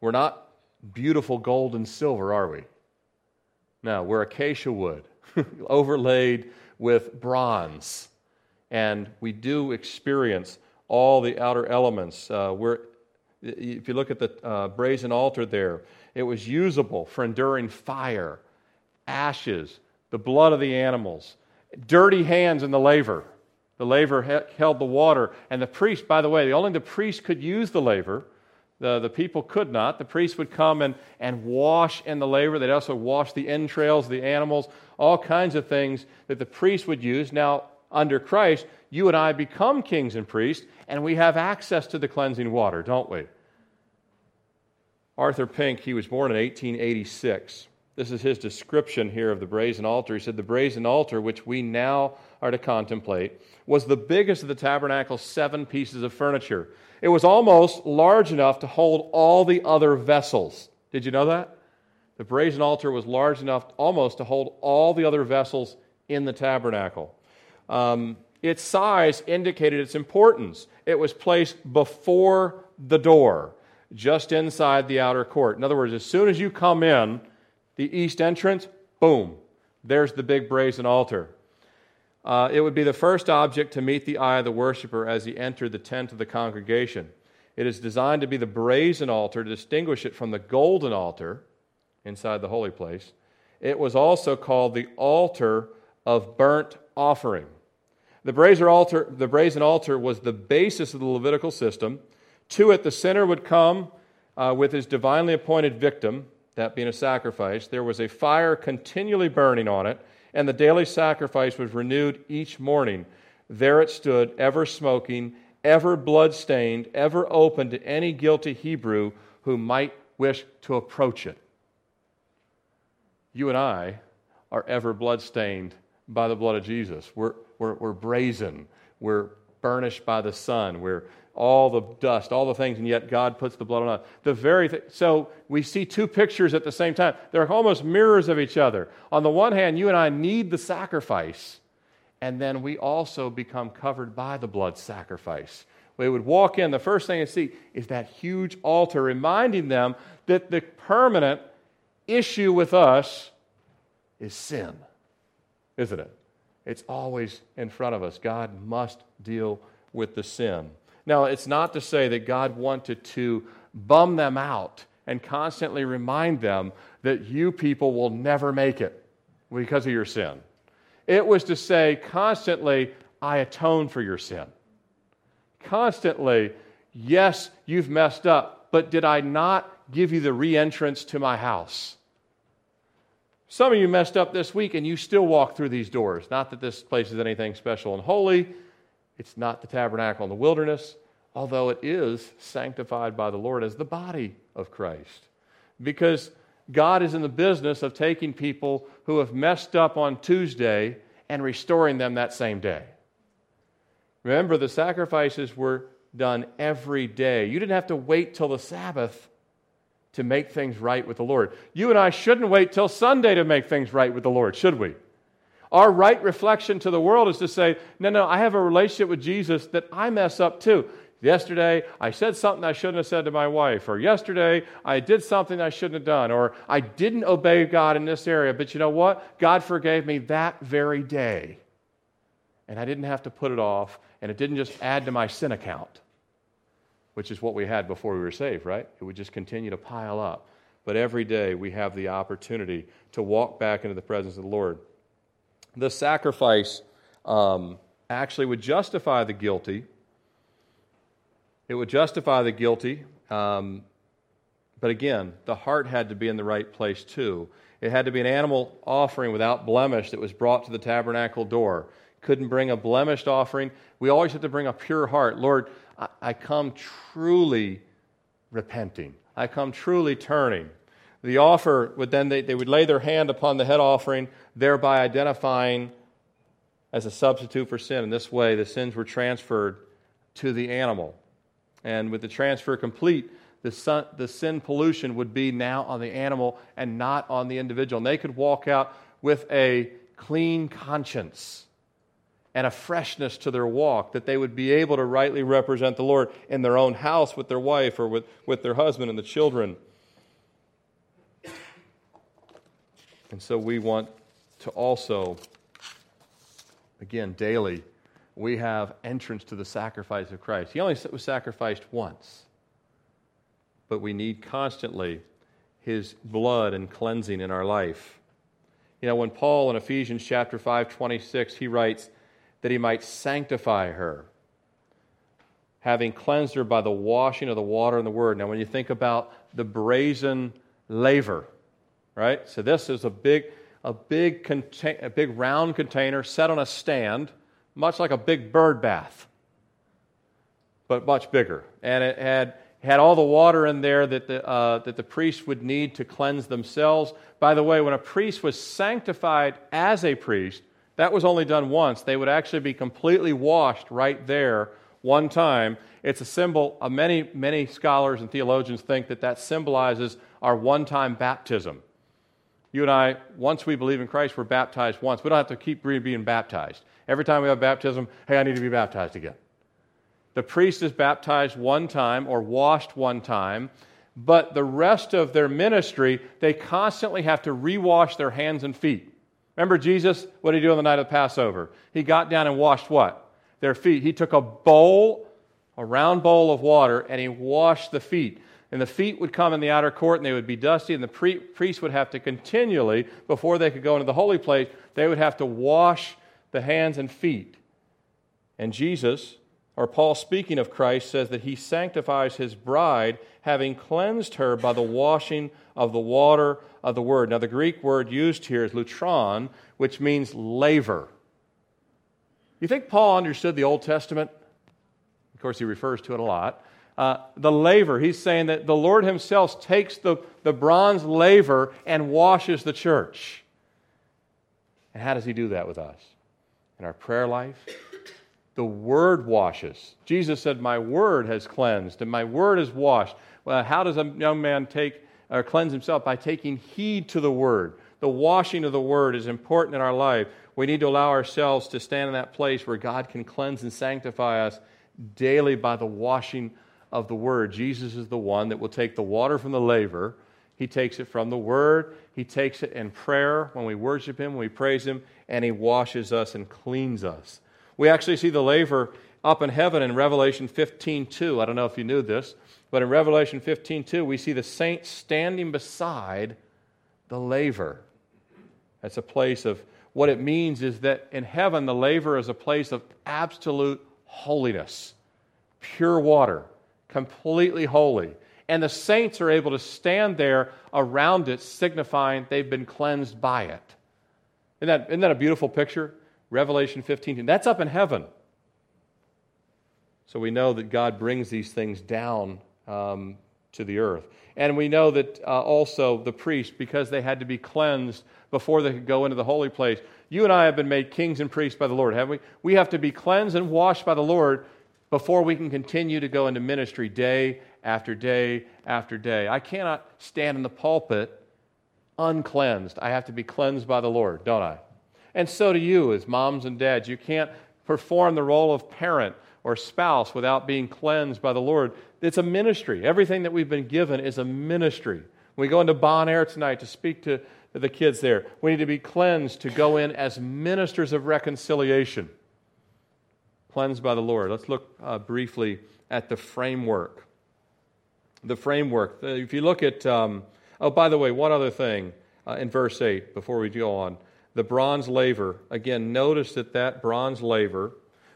We're not beautiful gold and silver, are we? No, we're acacia wood <laughs> overlaid with bronze. And we do experience all the outer elements. Uh, we're, if you look at the uh, brazen altar there, it was usable for enduring fire, ashes, the blood of the animals, dirty hands in the laver. The laver held the water, and the priest, by the way, only the priest could use the laver. The, the people could not. The priest would come and, and wash in the laver. They'd also wash the entrails the animals, all kinds of things that the priest would use. Now, under Christ, you and I become kings and priests, and we have access to the cleansing water, don't we? Arthur Pink, he was born in 1886. This is his description here of the brazen altar. He said, The brazen altar, which we now are to contemplate, was the biggest of the tabernacle's seven pieces of furniture. It was almost large enough to hold all the other vessels. Did you know that? The brazen altar was large enough almost to hold all the other vessels in the tabernacle. Um, its size indicated its importance. It was placed before the door, just inside the outer court. In other words, as soon as you come in the east entrance, boom, there's the big brazen altar. Uh, it would be the first object to meet the eye of the worshiper as he entered the tent of the congregation. It is designed to be the brazen altar to distinguish it from the golden altar inside the holy place. It was also called the altar of burnt offering. The brazen altar, the brazen altar was the basis of the Levitical system. To it, the sinner would come uh, with his divinely appointed victim, that being a sacrifice. There was a fire continually burning on it and the daily sacrifice was renewed each morning. There it stood, ever smoking, ever blood-stained, ever open to any guilty Hebrew who might wish to approach it. You and I are ever blood-stained by the blood of Jesus. We're, we're, we're brazen. We're burnished by the sun. We're all the dust, all the things, and yet God puts the blood on us. The very th- so we see two pictures at the same time. They're almost mirrors of each other. On the one hand, you and I need the sacrifice, and then we also become covered by the blood sacrifice. We would walk in, the first thing you see is that huge altar, reminding them that the permanent issue with us is sin, isn't it? It's always in front of us. God must deal with the sin. Now, it's not to say that God wanted to bum them out and constantly remind them that you people will never make it because of your sin. It was to say constantly, I atone for your sin. Constantly, yes, you've messed up, but did I not give you the re entrance to my house? Some of you messed up this week and you still walk through these doors. Not that this place is anything special and holy, it's not the tabernacle in the wilderness, although it is sanctified by the Lord as the body of Christ. Because God is in the business of taking people who have messed up on Tuesday and restoring them that same day. Remember, the sacrifices were done every day. You didn't have to wait till the Sabbath to make things right with the Lord. You and I shouldn't wait till Sunday to make things right with the Lord, should we? Our right reflection to the world is to say, no, no, I have a relationship with Jesus that I mess up too. Yesterday, I said something I shouldn't have said to my wife, or yesterday, I did something I shouldn't have done, or I didn't obey God in this area, but you know what? God forgave me that very day. And I didn't have to put it off, and it didn't just add to my sin account, which is what we had before we were saved, right? It would just continue to pile up. But every day, we have the opportunity to walk back into the presence of the Lord the sacrifice um, actually would justify the guilty. It would justify the guilty. Um, but again, the heart had to be in the right place too. It had to be an animal offering without blemish that was brought to the tabernacle door. Couldn't bring a blemished offering. We always have to bring a pure heart. Lord, I, I come truly repenting, I come truly turning. The offer would then, they, they would lay their hand upon the head offering, thereby identifying as a substitute for sin. In this way, the sins were transferred to the animal. And with the transfer complete, the, sun, the sin pollution would be now on the animal and not on the individual. And they could walk out with a clean conscience and a freshness to their walk, that they would be able to rightly represent the Lord in their own house with their wife or with, with their husband and the children. And so we want to also, again, daily, we have entrance to the sacrifice of Christ. He only was sacrificed once, but we need constantly his blood and cleansing in our life. You know, when Paul in Ephesians chapter 5, 26, he writes that he might sanctify her, having cleansed her by the washing of the water and the word. Now, when you think about the brazen laver, right? So this is a big, a big, contain, a big round container set on a stand, much like a big bird bath, but much bigger. And it had had all the water in there that the, uh, that the would need to cleanse themselves. By the way, when a priest was sanctified as a priest, that was only done once. They would actually be completely washed right there one time. It's a symbol, uh, many, many scholars and theologians think that that symbolizes our one time baptism. You and I, once we believe in Christ, we're baptized once. We don't have to keep being baptized. Every time we have baptism, hey, I need to be baptized again. The priest is baptized one time or washed one time, but the rest of their ministry, they constantly have to rewash their hands and feet. Remember Jesus? What did he do on the night of the Passover? He got down and washed what? Their feet. He took a bowl, a round bowl of water, and he washed the feet and the feet would come in the outer court and they would be dusty, and the pre- priest would have to continually, before they could go into the holy place, they would have to wash the hands and feet. And Jesus, or Paul speaking of Christ, says that he sanctifies his bride, having cleansed her by the washing of the water of the word. Now, the Greek word used here is lutron, which means laver. You think Paul understood the Old Testament? Of course, he refers to it a lot uh, the laver. He's saying that the Lord Himself takes the, the bronze laver and washes the church. And how does He do that with us? In our prayer life, the Word washes. Jesus said, My Word has cleansed, and my Word is washed. Well, how does a young man take or cleanse himself? By taking heed to the Word. The washing of the Word is important in our life. We need to allow ourselves to stand in that place where God can cleanse and sanctify us daily by the washing of the Word. Jesus is the one that will take the water from the laver. He takes it from the Word. He takes it in prayer when we worship Him, when we praise Him, and He washes us and cleans us. We actually see the laver up in heaven in Revelation 15 2. I don't know if you knew this, but in Revelation 15 2, we see the saints standing beside the laver. That's a place of what it means is that in heaven, the laver is a place of absolute holiness, pure water completely holy. And the saints are able to stand there around it, signifying they've been cleansed by it. Isn't that, isn't that a beautiful picture? Revelation 15. That's up in heaven. So we know that God brings these things down um, to the earth. And we know that uh, also the priests, because they had to be cleansed before they could go into the holy place. You and I have been made kings and priests by the Lord, haven't we? We have to be cleansed and washed by the Lord before we can continue to go into ministry day after day after day. I cannot stand in the pulpit uncleansed. I have to be cleansed by the Lord, don't I? And so do you, as moms and dads. You can't perform the role of parent or spouse without being cleansed by the Lord. It's a ministry. Everything that we've been given is a ministry. We go into Bon Air tonight to speak to the kids there, we need to be cleansed to go in as ministers of reconciliation cleansed by the Lord. Let's look uh, briefly at the framework. The framework. Uh, if you look at, um, oh, by the way, one other thing uh, in verse 8 before we go on. The bronze laver. Again, notice that that bronze laver,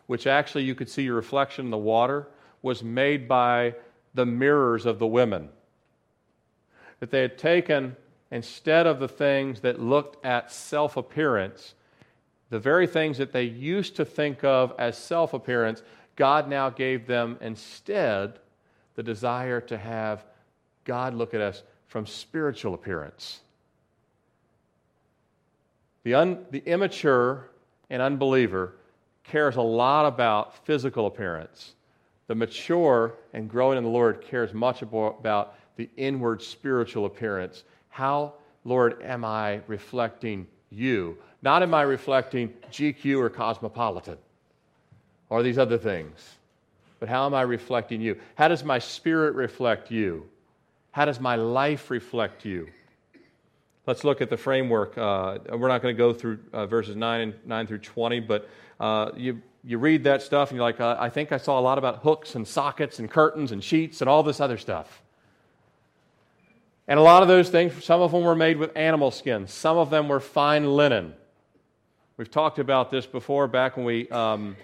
which actually you could see your reflection in the water, was made by the mirrors of the women. That they had taken, instead of the things that looked at self appearance, the very things that they used to think of as self appearance, God now gave them instead the desire to have God look at us from spiritual appearance. The, un, the immature and unbeliever cares a lot about physical appearance. The mature and growing in the Lord cares much about the inward spiritual appearance. How, Lord, am I reflecting you? Not am I reflecting GQ or cosmopolitan or these other things, but how am I reflecting you? How does my spirit reflect you? How does my life reflect you? Let's look at the framework. Uh, we're not going to go through uh, verses 9, and 9 through 20, but uh, you, you read that stuff and you're like, I think I saw a lot about hooks and sockets and curtains and sheets and all this other stuff. And a lot of those things, some of them were made with animal skin, some of them were fine linen. We've talked about this before back when we, um,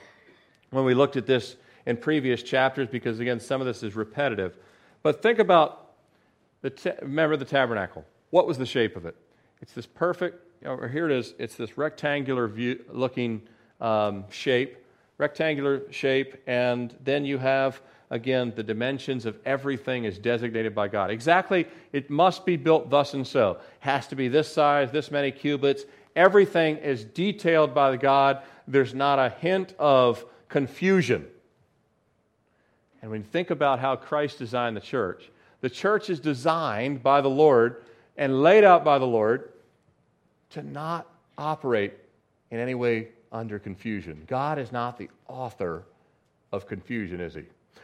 when we looked at this in previous chapters because, again, some of this is repetitive. But think about the ta- remember the tabernacle. What was the shape of it? It's this perfect, you know, here it is, it's this rectangular view, looking um, shape, rectangular shape, and then you have, again, the dimensions of everything is designated by God. Exactly, it must be built thus and so. Has to be this size, this many cubits. Everything is detailed by God. There's not a hint of confusion. And when you think about how Christ designed the church, the church is designed by the Lord and laid out by the Lord to not operate in any way under confusion. God is not the author of confusion, is he?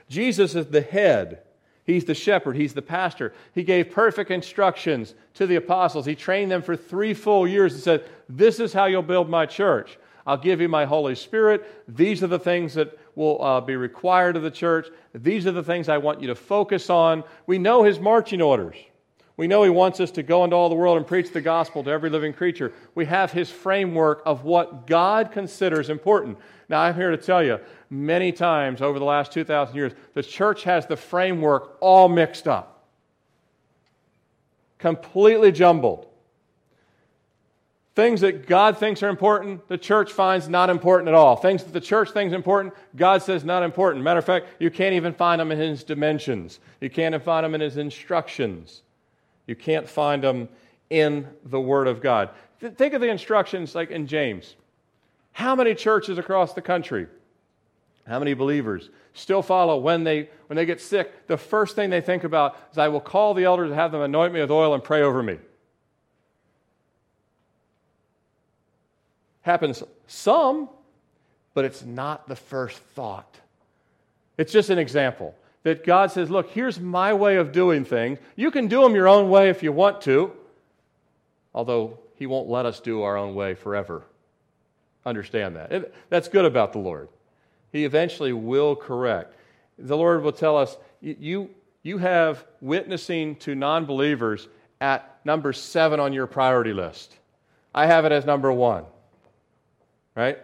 Jesus is the head. He's the shepherd. He's the pastor. He gave perfect instructions to the apostles. He trained them for three full years and said, This is how you'll build my church. I'll give you my Holy Spirit. These are the things that will uh, be required of the church. These are the things I want you to focus on. We know his marching orders. We know He wants us to go into all the world and preach the gospel to every living creature. We have His framework of what God considers important. Now, I'm here to tell you, many times over the last 2,000 years, the church has the framework all mixed up, completely jumbled. Things that God thinks are important, the church finds not important at all. Things that the church thinks important, God says not important. Matter of fact, you can't even find them in His dimensions, you can't find them in His instructions. You can't find them in the Word of God. Think of the instructions like in James. How many churches across the country, how many believers still follow when they, when they get sick? The first thing they think about is, I will call the elders and have them anoint me with oil and pray over me. Happens some, but it's not the first thought. It's just an example that God says, Look, here's my way of doing things. You can do them your own way if you want to, although He won't let us do our own way forever. Understand that. That's good about the Lord. He eventually will correct. The Lord will tell us, You, you have witnessing to non believers at number seven on your priority list. I have it as number one, right?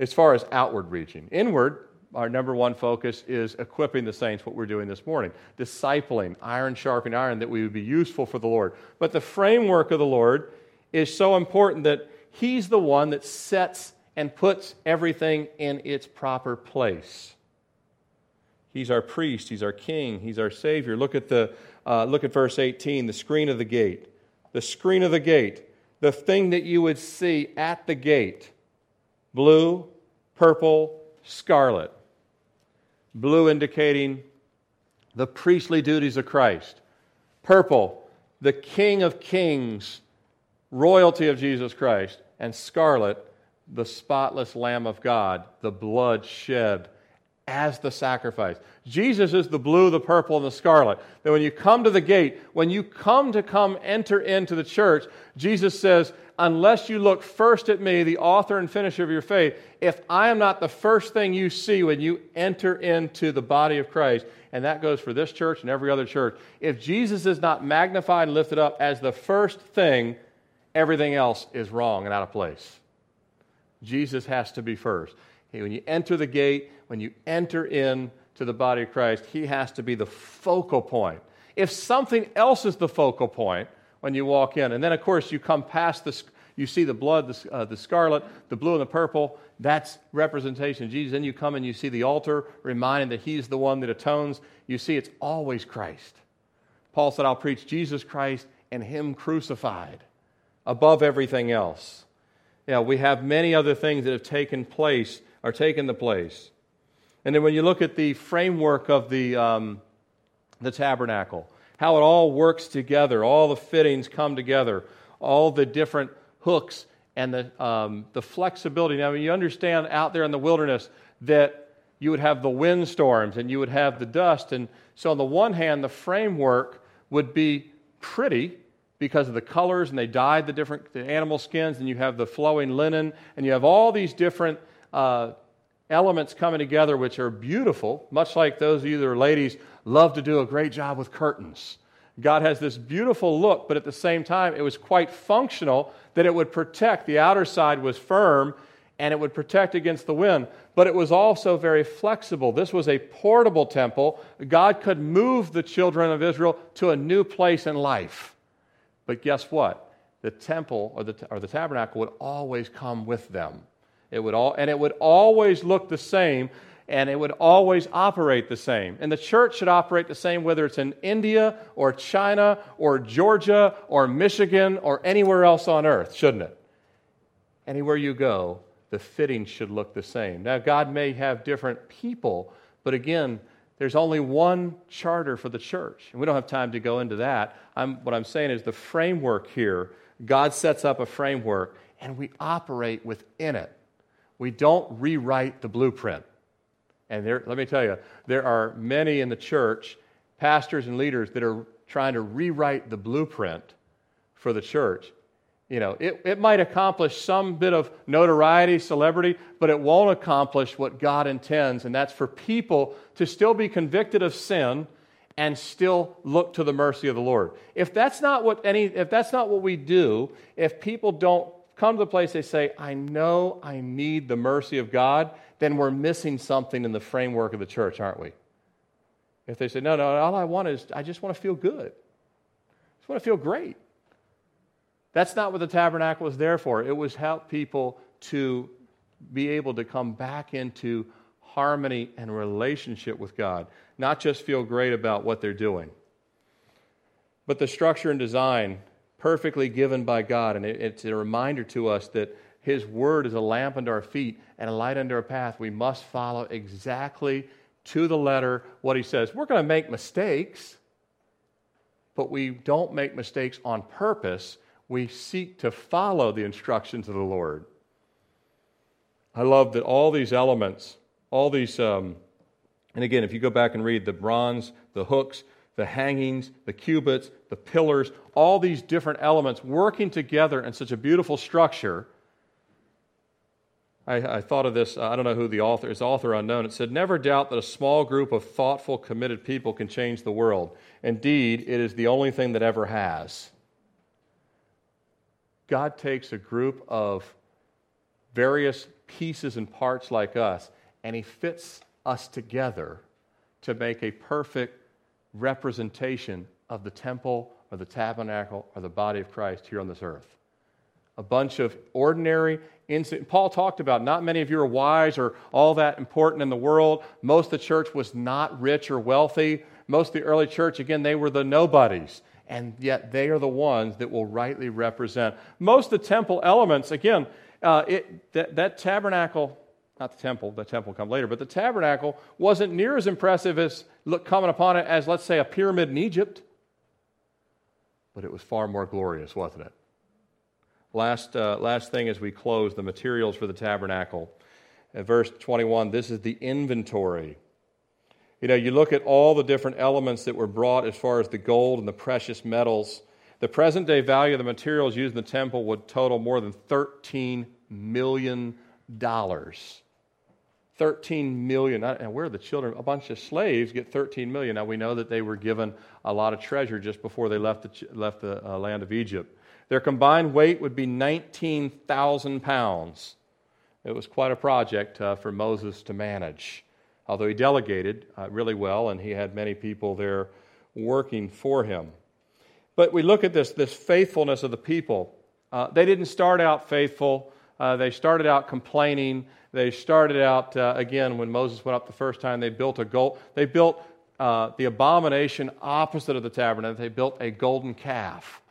As far as outward reaching. Inward, our number one focus is equipping the saints, what we're doing this morning, discipling, iron sharpening iron, that we would be useful for the Lord. But the framework of the Lord is so important that He's the one that sets and puts everything in its proper place. He's our priest, He's our king, He's our Savior. Look at, the, uh, look at verse 18 the screen of the gate. The screen of the gate, the thing that you would see at the gate blue, purple, scarlet blue indicating the priestly duties of Christ, purple, the King of Kings, royalty of Jesus Christ, and scarlet, the spotless Lamb of God, the blood shed as the sacrifice. Jesus is the blue, the purple, and the scarlet. That when you come to the gate, when you come to come enter into the church, Jesus says, unless you look first at me, the author and finisher of your faith, if I am not the first thing you see when you enter into the body of Christ, and that goes for this church and every other church, if Jesus is not magnified and lifted up as the first thing, everything else is wrong and out of place. Jesus has to be first. when you enter the gate, when you enter in to the body of Christ, he has to be the focal point. If something else is the focal point, when you walk in. And then, of course, you come past this, you see the blood, the, uh, the scarlet, the blue, and the purple. That's representation of Jesus. Then you come and you see the altar, reminding that He's the one that atones. You see, it's always Christ. Paul said, I'll preach Jesus Christ and Him crucified above everything else. Yeah, we have many other things that have taken place, or taken the place. And then when you look at the framework of the, um, the tabernacle, how it all works together, all the fittings come together, all the different hooks and the, um, the flexibility. Now, you understand out there in the wilderness that you would have the windstorms and you would have the dust. And so, on the one hand, the framework would be pretty because of the colors, and they dyed the different the animal skins, and you have the flowing linen, and you have all these different uh, elements coming together, which are beautiful, much like those of you that are ladies love to do a great job with curtains. God has this beautiful look, but at the same time, it was quite functional that it would protect. The outer side was firm and it would protect against the wind, but it was also very flexible. This was a portable temple. God could move the children of Israel to a new place in life. But guess what? The temple or the, or the tabernacle would always come with them. It would all, and it would always look the same and it would always operate the same. And the church should operate the same whether it's in India or China or Georgia or Michigan or anywhere else on earth, shouldn't it? Anywhere you go, the fitting should look the same. Now, God may have different people, but again, there's only one charter for the church. And we don't have time to go into that. I'm, what I'm saying is the framework here, God sets up a framework and we operate within it. We don't rewrite the blueprint. And there, let me tell you, there are many in the church, pastors and leaders, that are trying to rewrite the blueprint for the church. You know, it, it might accomplish some bit of notoriety, celebrity, but it won't accomplish what God intends, and that's for people to still be convicted of sin and still look to the mercy of the Lord. If that's not what any if that's not what we do, if people don't come to the place they say, I know I need the mercy of God, then we're missing something in the framework of the church, aren't we? If they say, no, no, all I want is, I just want to feel good. I just want to feel great. That's not what the tabernacle was there for. It was help people to be able to come back into harmony and relationship with God, not just feel great about what they're doing. But the structure and design, perfectly given by God, and it's a reminder to us that his word is a lamp unto our feet and a light unto our path. We must follow exactly to the letter what He says. We're going to make mistakes, but we don't make mistakes on purpose. We seek to follow the instructions of the Lord. I love that all these elements, all these, um, and again, if you go back and read the bronze, the hooks, the hangings, the cubits, the pillars, all these different elements working together in such a beautiful structure I, I, thought of this, I don't know who the author is, author unknown. It said, Never doubt that a small group of thoughtful, committed people can change the world. Indeed, it is the only thing that ever has. God takes a group of various pieces and parts like us, and He fits us together to make a perfect representation of the temple or the tabernacle or the body of Christ here on this earth. A bunch of ordinary, Paul talked about not many of you are wise or all that important in the world. Most of the church was not rich or wealthy. Most of the early church, again, they were the nobodies. And yet they are the ones that will rightly represent. Most of the temple elements, again, uh, it, that, that tabernacle, not the temple, the temple come later, but the tabernacle wasn't near as impressive as look, coming upon it as, let's say, a pyramid in Egypt. But it was far more glorious, wasn't it? Last, uh, last thing as we close the materials for the tabernacle. At verse 21, this is the inventory. You know, you look at all the different elements that were brought as far as the gold and the precious metals. The present day value of the materials used in the temple would total more than $13 million. 13 million. And where are the children? A bunch of slaves get 13 million. Now we know that they were given a lot of treasure just before they left the, left the uh, land of Egypt. Their combined weight would be 19,000 pounds. It was quite a project uh, for Moses to manage, although he delegated uh, really well and he had many people there working for him. But we look at this, this faithfulness of the people. Uh, they didn't start out faithful, uh, they started out complaining. They started out, uh, again, when Moses went up the first time, they built a gold. They built uh, the abomination opposite of the tabernacle. They built a golden calf.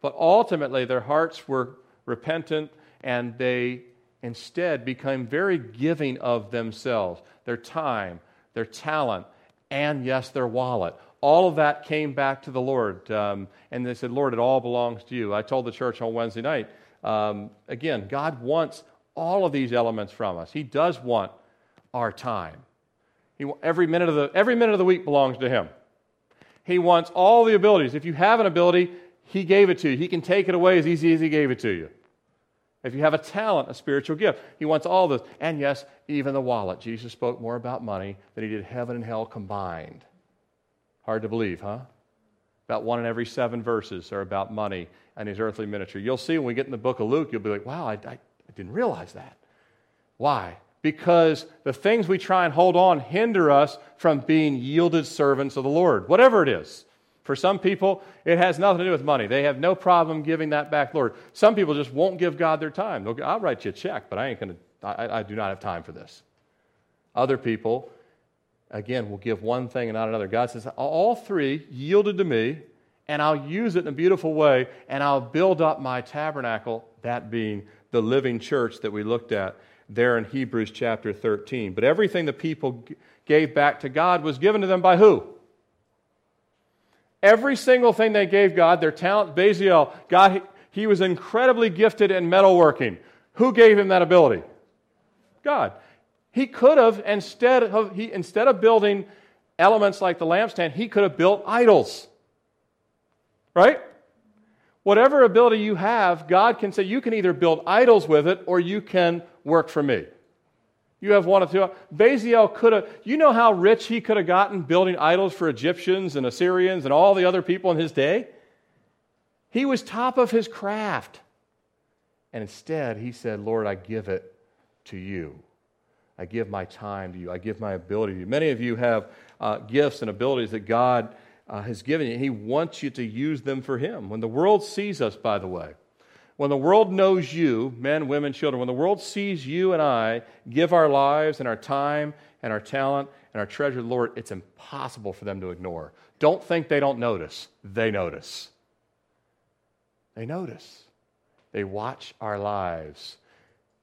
But ultimately, their hearts were repentant and they instead became very giving of themselves, their time, their talent, and yes, their wallet. All of that came back to the Lord. Um, and they said, Lord, it all belongs to you. I told the church on Wednesday night, um, again, God wants all of these elements from us. He does want our time. He, every, minute of the, every minute of the week belongs to Him. He wants all the abilities. If you have an ability, He gave it to you. He can take it away as easy as He gave it to you. If you have a talent, a spiritual gift, He wants all this. And yes, even the wallet. Jesus spoke more about money than He did heaven and hell combined. Hard to believe, huh? About one in every seven verses are about money and His earthly ministry. You'll see when we get in the book of Luke, you'll be like, wow, I, I, didn't realize that. Why? Because the things we try and hold on hinder us from being yielded servants of the Lord, whatever it is. For some people, it has nothing to do with money. They have no problem giving that back, Lord. Some people just won't give God their time. They'll, I'll write you a check, but I ain't to, I, I do not have time for this. Other people, again, will give one thing and not another. God says, all three yielded to me, and I'll use it in a beautiful way, and I'll build up my tabernacle, that being the living church that we looked at there in Hebrews chapter 13. But everything the people gave back to God was given to them by who? Every single thing they gave God, their talent, Bezalel, God, he was incredibly gifted in metalworking. Who gave him that ability? God. He could have, instead of, he, instead of building elements like the lampstand, he could have built idols. Right? Whatever ability you have, God can say, you can either build idols with it or you can work for me. You have one or two. Bezalel could have, you know how rich he could have gotten building idols for Egyptians and Assyrians and all the other people in his day? He was top of his craft. And instead, he said, Lord, I give it to you. I give my time to you. I give my ability to you. Many of you have uh, gifts and abilities that God uh, has given you. He wants you to use them for Him. When the world sees us, by the way, when the world knows you, men, women, children, when the world sees you and I give our lives and our time and our talent and our treasure Lord, it's impossible for them to ignore. Don't think they don't notice. They notice. They notice. They watch our lives.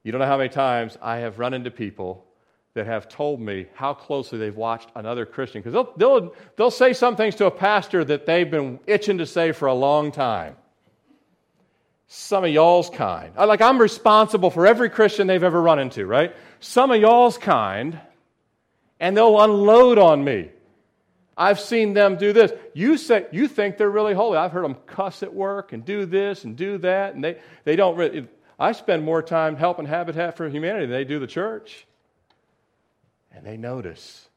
You don't know how many times I have run into people that have told me how closely they've watched another Christian. Because they'll, they'll, they'll say some things to a pastor that they've been itching to say for a long time some of y'all's kind. Like, I'm responsible for every Christian they've ever run into, right? Some of y'all's kind, and they'll unload on me. I've seen them do this. You, say, you think they're really holy. I've heard them cuss at work and do this and do that, and they, they don't really. I spend more time helping Habitat for Humanity than they do the church. And they notice.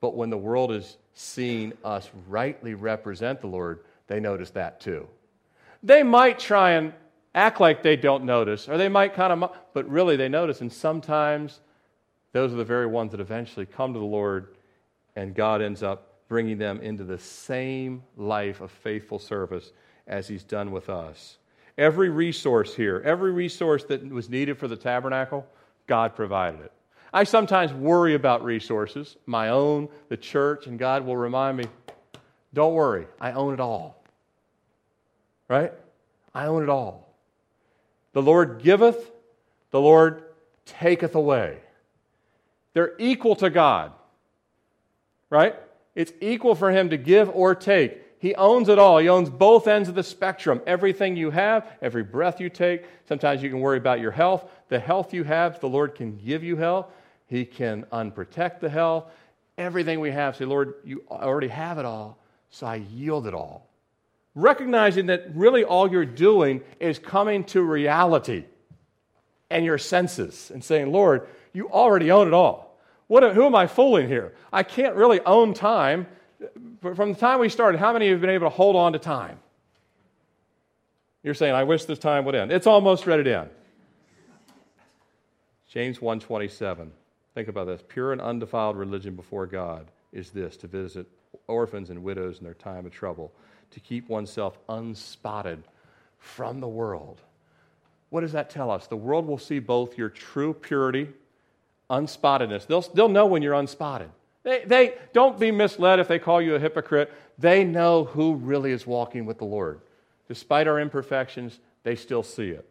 But when the world is seeing us rightly represent the Lord, they notice that too. They might try and act like they don't notice, or they might kind of, but really they notice. And sometimes those are the very ones that eventually come to the Lord, and God ends up bringing them into the same life of faithful service as He's done with us. Every resource here, every resource that was needed for the tabernacle, God provided it. I sometimes worry about resources, my own, the church, and God will remind me don't worry, I own it all right? I own it all. The Lord giveth, the Lord taketh away. They're equal to God, right? It's equal for Him to give or take. He owns it all. He owns both ends of the spectrum. Everything you have, every breath you take. Sometimes you can worry about your health. The health you have, the Lord can give you health. He can unprotect the hell. Everything we have, say, Lord, you already have it all, so I yield it all recognizing that really all you're doing is coming to reality and your senses and saying, Lord, you already own it all. What, who am I fooling here? I can't really own time. From the time we started, how many have been able to hold on to time? You're saying, I wish this time would end. It's almost ready to end. James 1:27. Think about this. Pure and undefiled religion before God is this to visit orphans and widows in their time of trouble to keep oneself unspotted from the world. What does that tell us? The world will see both your true purity, unspottedness. They'll, they'll know when you're unspotted. They, they don't be misled if they call you a hypocrite. They know who really is walking with the Lord. Despite our imperfections, they still see it.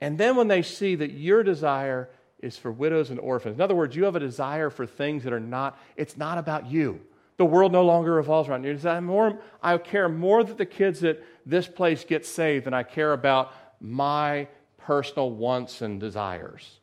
And then when they see that your desire is for widows and orphans, in other words, you have a desire for things that are not, it's not about you. The world no longer revolves around you. I, more, I care more that the kids at this place get saved than I care about my personal wants and desires.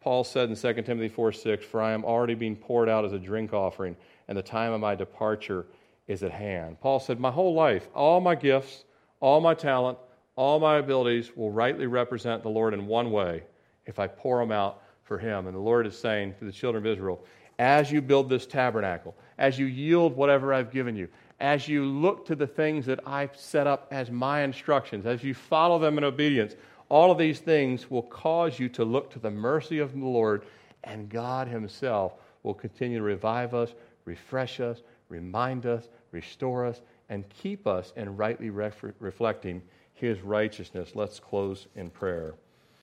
Paul said in 2 Timothy 4 6, For I am already being poured out as a drink offering, and the time of my departure is at hand. Paul said, My whole life, all my gifts, all my talent, all my abilities will rightly represent the Lord in one way if I pour them out for Him. And the Lord is saying to the children of Israel, as you build this tabernacle, as you yield whatever I've given you, as you look to the things that I've set up as my instructions, as you follow them in obedience, all of these things will cause you to look to the mercy of the Lord, and God Himself will continue to revive us, refresh us, remind us, restore us, and keep us in rightly ref- reflecting His righteousness. Let's close in prayer.